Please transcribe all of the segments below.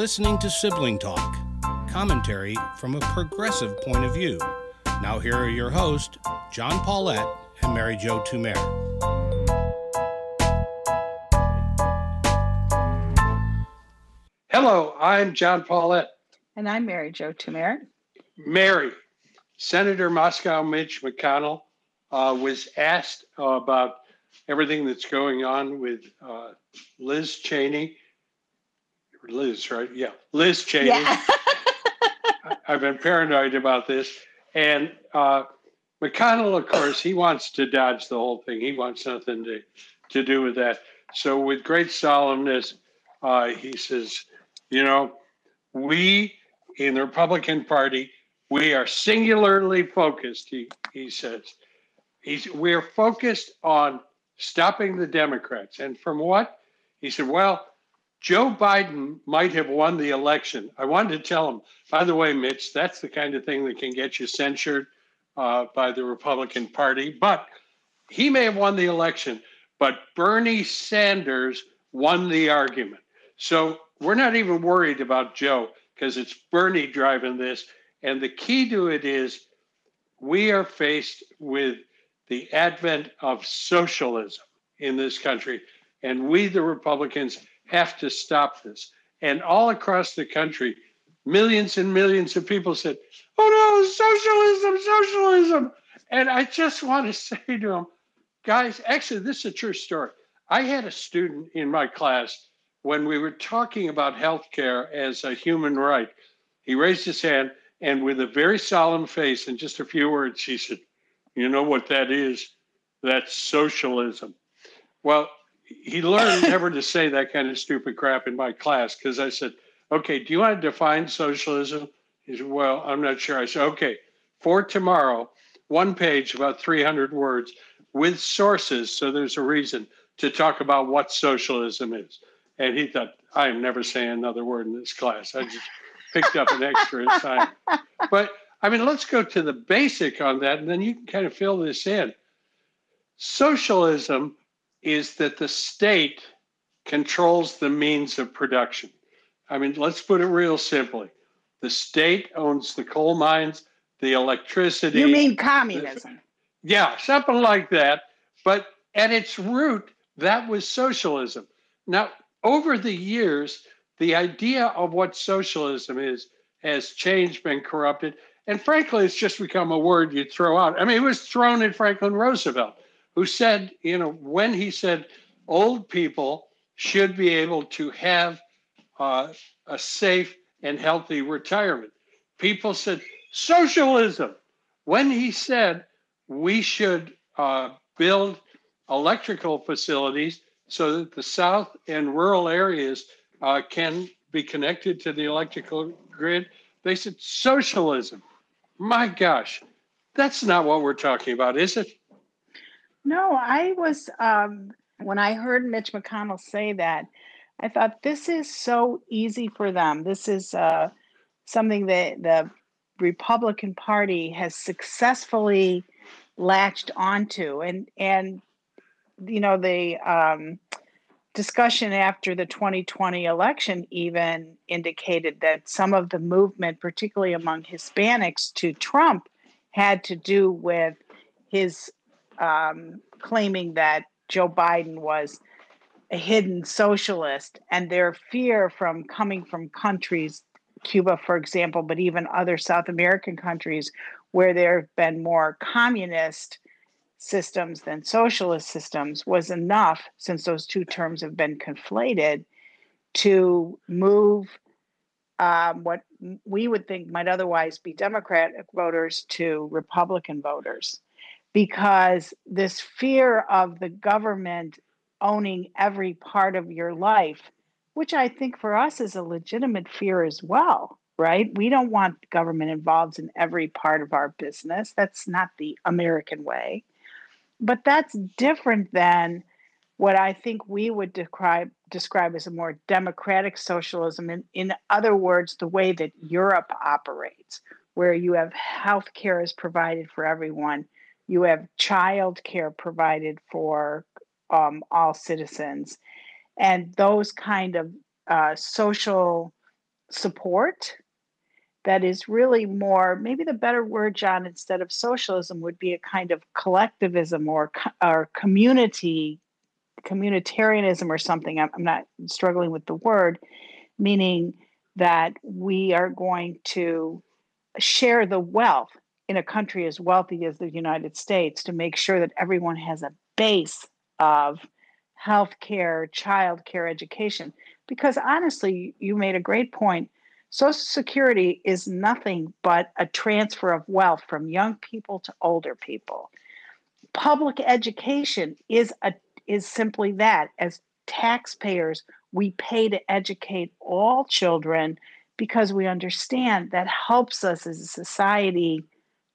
You're listening to Sibling Talk, commentary from a progressive point of view. Now, here are your hosts, John Paulette and Mary Jo Tumer. Hello, I'm John Paulette. And I'm Mary Jo Tumer. Mary, Senator Moscow Mitch McConnell uh, was asked uh, about everything that's going on with uh, Liz Cheney. Liz, right? Yeah, Liz Cheney. Yeah. I've been paranoid about this. And uh, McConnell, of course, he wants to dodge the whole thing. He wants nothing to, to do with that. So, with great solemnness, uh, he says, you know, we in the Republican Party, we are singularly focused, he, he says. He's, we're focused on stopping the Democrats. And from what? He said, well, Joe Biden might have won the election. I wanted to tell him, by the way, Mitch, that's the kind of thing that can get you censured uh, by the Republican Party. But he may have won the election, but Bernie Sanders won the argument. So we're not even worried about Joe because it's Bernie driving this. And the key to it is we are faced with the advent of socialism in this country. And we, the Republicans, have to stop this. And all across the country, millions and millions of people said, Oh no, socialism, socialism. And I just want to say to them, guys, actually, this is a true story. I had a student in my class when we were talking about healthcare as a human right. He raised his hand and, with a very solemn face and just a few words, he said, You know what that is? That's socialism. Well, he learned never to say that kind of stupid crap in my class because I said, Okay, do you want to define socialism? He said, Well, I'm not sure. I said, Okay, for tomorrow, one page, about 300 words with sources. So there's a reason to talk about what socialism is. And he thought, I'm never saying another word in this class. I just picked up an extra assignment. But I mean, let's go to the basic on that, and then you can kind of fill this in. Socialism is that the state controls the means of production. I mean, let's put it real simply. The state owns the coal mines, the electricity. You mean communism? Yeah, something like that. But at its root, that was socialism. Now, over the years, the idea of what socialism is has changed, been corrupted, and frankly, it's just become a word you throw out. I mean, it was thrown at Franklin Roosevelt, who said, you know, when he said old people should be able to have uh, a safe and healthy retirement, people said socialism. When he said we should uh, build electrical facilities so that the South and rural areas uh, can be connected to the electrical grid. They said socialism. My gosh, that's not what we're talking about, is it? No, I was, um, when I heard Mitch McConnell say that, I thought this is so easy for them. This is uh, something that the Republican Party has successfully latched onto. And, and you know, the um, discussion after the 2020 election even indicated that some of the movement, particularly among Hispanics to Trump, had to do with his um, claiming that Joe Biden was a hidden socialist and their fear from coming from countries, Cuba, for example, but even other South American countries where there have been more communist systems than socialist systems was enough, since those two terms have been conflated, to move um, what we would think might otherwise be Democratic voters to Republican voters. Because this fear of the government owning every part of your life, which I think for us is a legitimate fear as well, right? We don't want government involved in every part of our business. That's not the American way but that's different than what I think we would describe describe as a more democratic socialism. In, in other words, the way that Europe operates, where you have health care is provided for everyone, you have child care provided for um, all citizens, and those kind of uh, social support that is really more maybe the better word john instead of socialism would be a kind of collectivism or or community communitarianism or something. I'm, I'm not struggling with the word meaning that we are going to share the wealth in a country as wealthy as the united states to make sure that everyone has a base of health care child care education because honestly you made a great point Social Security is nothing but a transfer of wealth from young people to older people. Public education is a is simply that. As taxpayers, we pay to educate all children because we understand that helps us as a society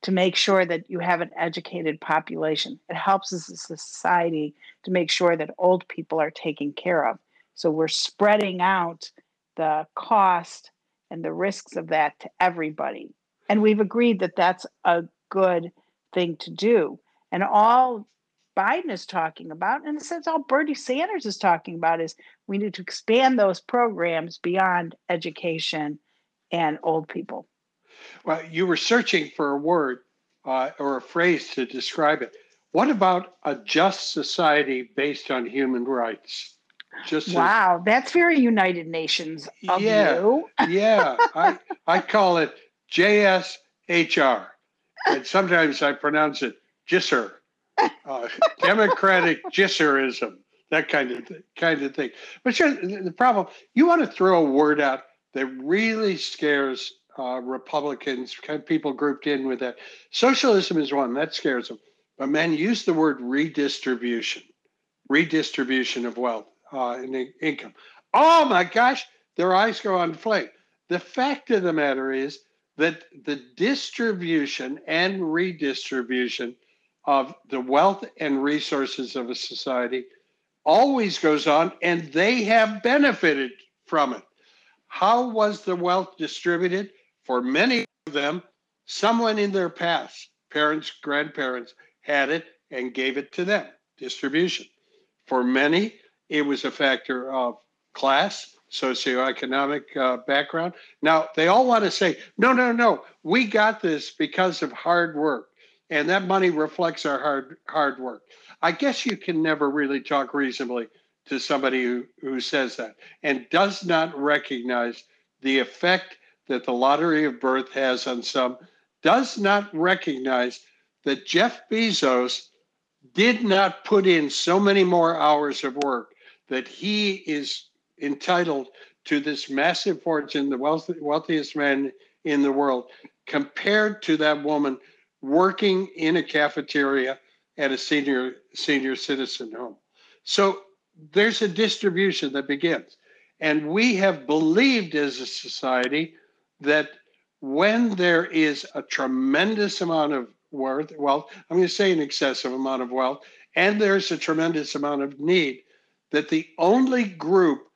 to make sure that you have an educated population. It helps as a society to make sure that old people are taken care of. So we're spreading out the cost and the risks of that to everybody. And we've agreed that that's a good thing to do. And all Biden is talking about, and a sense, all Bernie Sanders is talking about, is we need to expand those programs beyond education and old people. Well, you were searching for a word uh, or a phrase to describe it. What about a just society based on human rights? Just wow, as, that's very United Nations of yeah, you. yeah, I I call it JSHR, and sometimes I pronounce it JISR, uh, Democratic JISRism, that kind of th- kind of thing. But sure, the problem you want to throw a word out that really scares uh, Republicans, kind of people grouped in with that. Socialism is one that scares them. But man, use the word redistribution, redistribution of wealth uh, in income. Oh my gosh, their eyes go on flame. The fact of the matter is that the distribution and redistribution of the wealth and resources of a society always goes on, and they have benefited from it. How was the wealth distributed? For many of them, someone in their past, parents, grandparents, had it and gave it to them. Distribution. For many, it was a factor of class, socioeconomic uh, background. Now, they all want to say, no, no, no, we got this because of hard work. And that money reflects our hard, hard work. I guess you can never really talk reasonably to somebody who, who says that and does not recognize the effect that the lottery of birth has on some, does not recognize that Jeff Bezos did not put in so many more hours of work that he is entitled to this massive fortune, the wealthy, wealthiest man in the world, compared to that woman working in a cafeteria at a senior senior citizen home. So there's a distribution that begins. And we have believed as a society that when there is a tremendous amount of worth, wealth, I'm going to say an excessive amount of wealth, and there's a tremendous amount of need, that the only group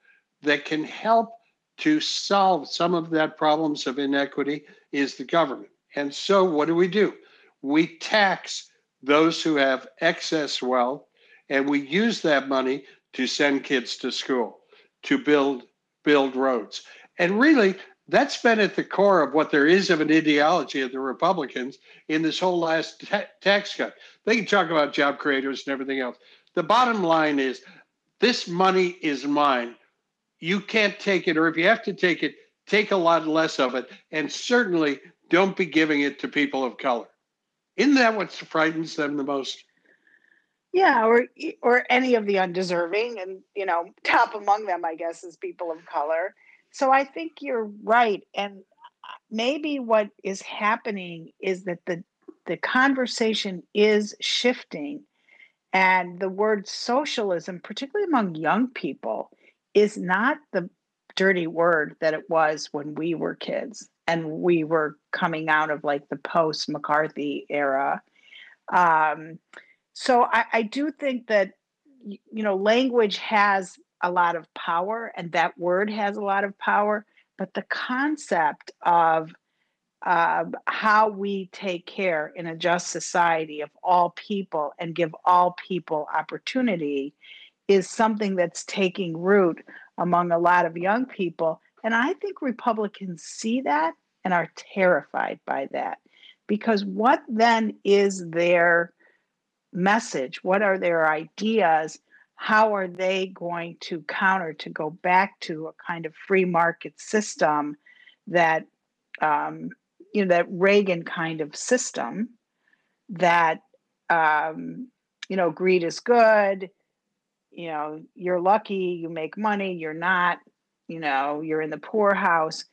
that can help to solve some of that problems of inequity is the government. And so what do we do? We tax those who have excess wealth and we use that money to send kids to school, to build build roads. And really that's been at the core of what there is of an ideology of the Republicans in this whole last ta- tax cut. They can talk about job creators and everything else. The bottom line is this money is mine. You can't take it, or if you have to take it, take a lot less of it. And certainly don't be giving it to people of color. Isn't that what frightens them the most? Yeah, or or any of the undeserving, and you know, top among them, I guess, is people of color. So I think you're right, and maybe what is happening is that the the conversation is shifting and the word socialism, particularly among young people, is not the dirty word that it was when we were kids and we were coming out of like the post McCarthy era. Um, so I, I do think that, you know, language has a lot of power and that word has a lot of power, but the concept of uh, how we take care in a just society of all people and give all people opportunity is something that's taking root among a lot of young people And I think Republicans see that and are terrified by that because what then is their message? What are their ideas? How are they going to counter to go back to a kind of free market system that, um, you know, that Reagan kind of system that, um, you know, greed is good. You know, you're lucky, you make money, you're not, you know, you're in the poorhouse.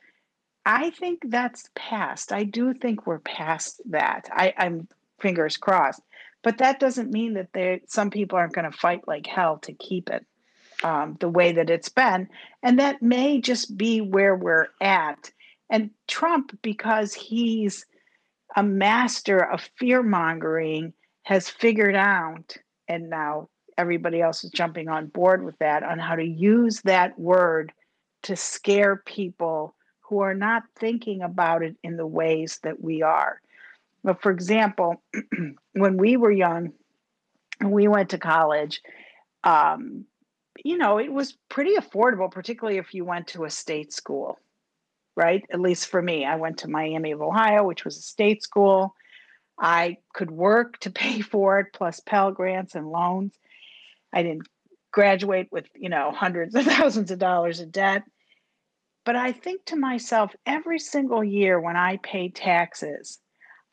I think that's past. I do think we're past that. I, I'm fingers crossed. But that doesn't mean that there some people aren't going to fight like hell to keep it um, the way that it's been. And that may just be where we're at. And Trump, because he's a master of fear mongering, has figured out, and now everybody else is jumping on board with that, on how to use that word to scare people who are not thinking about it in the ways that we are. But for example, when we were young we went to college, um, you know, it was pretty affordable, particularly if you went to a state school, right? At least for me, I went to Miami of Ohio, which was a state school. I could work to pay for it, plus Pell Grants and loans. I didn't graduate with, you know, hundreds of thousands of dollars of debt. But I think to myself every single year when I pay taxes,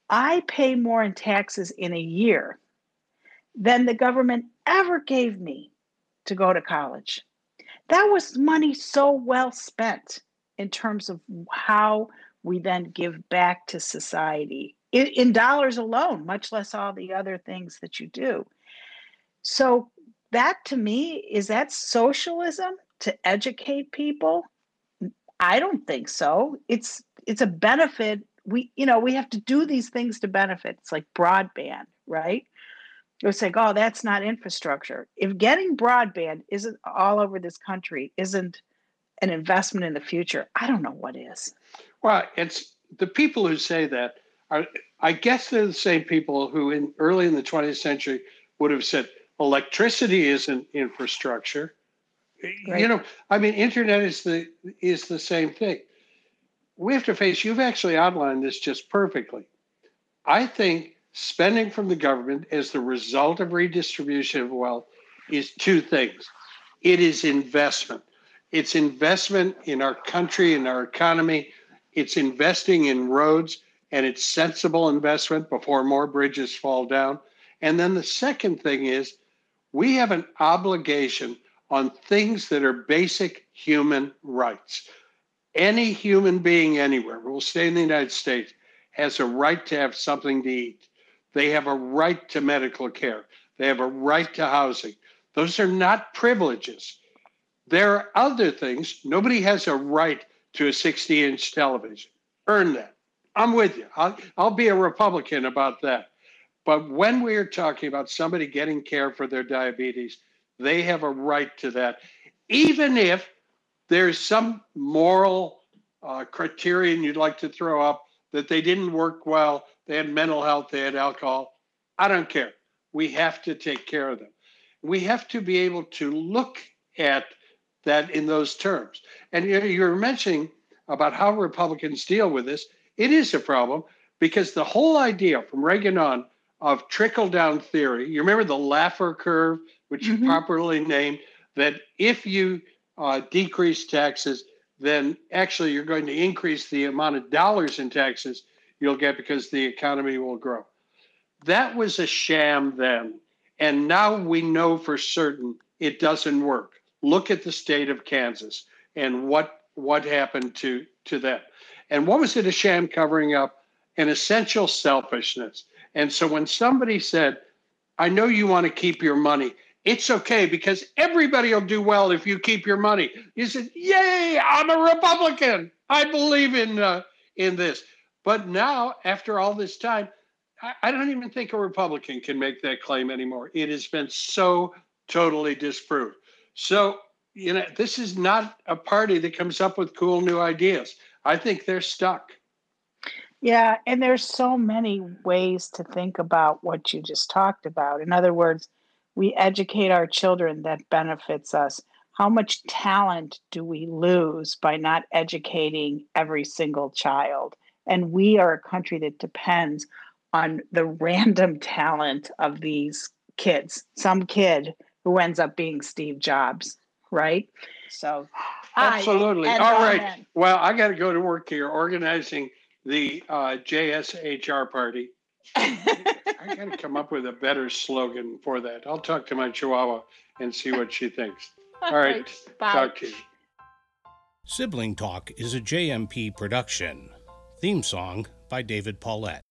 I pay more in taxes in a year than the government ever gave me to go to college. That was money so well spent in terms of how we then give back to society in, in, dollars alone, much less all the other things that you do. So, that to me is that socialism to educate people I don't think so. It's it's a benefit. We you know we have to do these things to benefit. It's like broadband, right? You'll say, "Oh, that's not infrastructure." If getting broadband isn't all over this country isn't an investment in the future, I don't know what is. Well, it's the people who say that are. I guess they're the same people who, in early in the 20th century, would have said electricity isn't infrastructure Right. You know, I mean, internet is the is the same thing. We have to face. You've actually outlined this just perfectly. I think spending from the government as the result of redistribution of wealth is two things. It is investment. It's investment in our country in our economy. It's investing in roads and it's sensible investment before more bridges fall down. And then the second thing is we have an obligation on things that are basic human rights. Any human being anywhere, we'll stay in the United States, has a right to have something to eat. They have a right to medical care. They have a right to housing. Those are not privileges. There are other things. Nobody has a right to a 60 inch television. Earn that. I'm with you. I'll, I'll be a Republican about that. But when we are talking about somebody getting care for their diabetes, they have a right to that, even if there's some moral uh, criterion you'd like to throw up that they didn't work well, they had mental health, they had alcohol. I don't care. We have to take care of them. We have to be able to look at that in those terms. And you're mentioning about how Republicans deal with this. It is a problem because the whole idea from Reagan on of trickle down theory, you remember the Laffer curve which mm-hmm. you properly named, that if you uh, decrease taxes, then actually you're going to increase the amount of dollars in taxes you'll get because the economy will grow. That was a sham then. And now we know for certain it doesn't work. Look at the state of Kansas and what what happened to to them. And what was it a sham covering up? An essential selfishness. And so when somebody said, I know you want to keep your money, it's okay because everybody will do well if you keep your money. You said, "Yay! I'm a Republican. I believe in uh, in this." But now, after all this time, I, I don't even think a Republican can make that claim anymore. It has been so totally disproved. So you know, this is not a party that comes up with cool new ideas. I think they're stuck. Yeah, and there's so many ways to think about what you just talked about. In other words we educate our children that benefits us how much talent do we lose by not educating every single child? And we are a country that depends on the random talent of these kids. Some kid who ends up being Steve Jobs, right? So, absolutely. All right. Well, I got to go to work here organizing the uh, JSHR party. I got to come up with a better slogan for that. I'll talk to my Chihuahua and see what she thinks. All right. Bye. Talk to you. Sibling Talk is a JMP production. Theme song by David Paulette.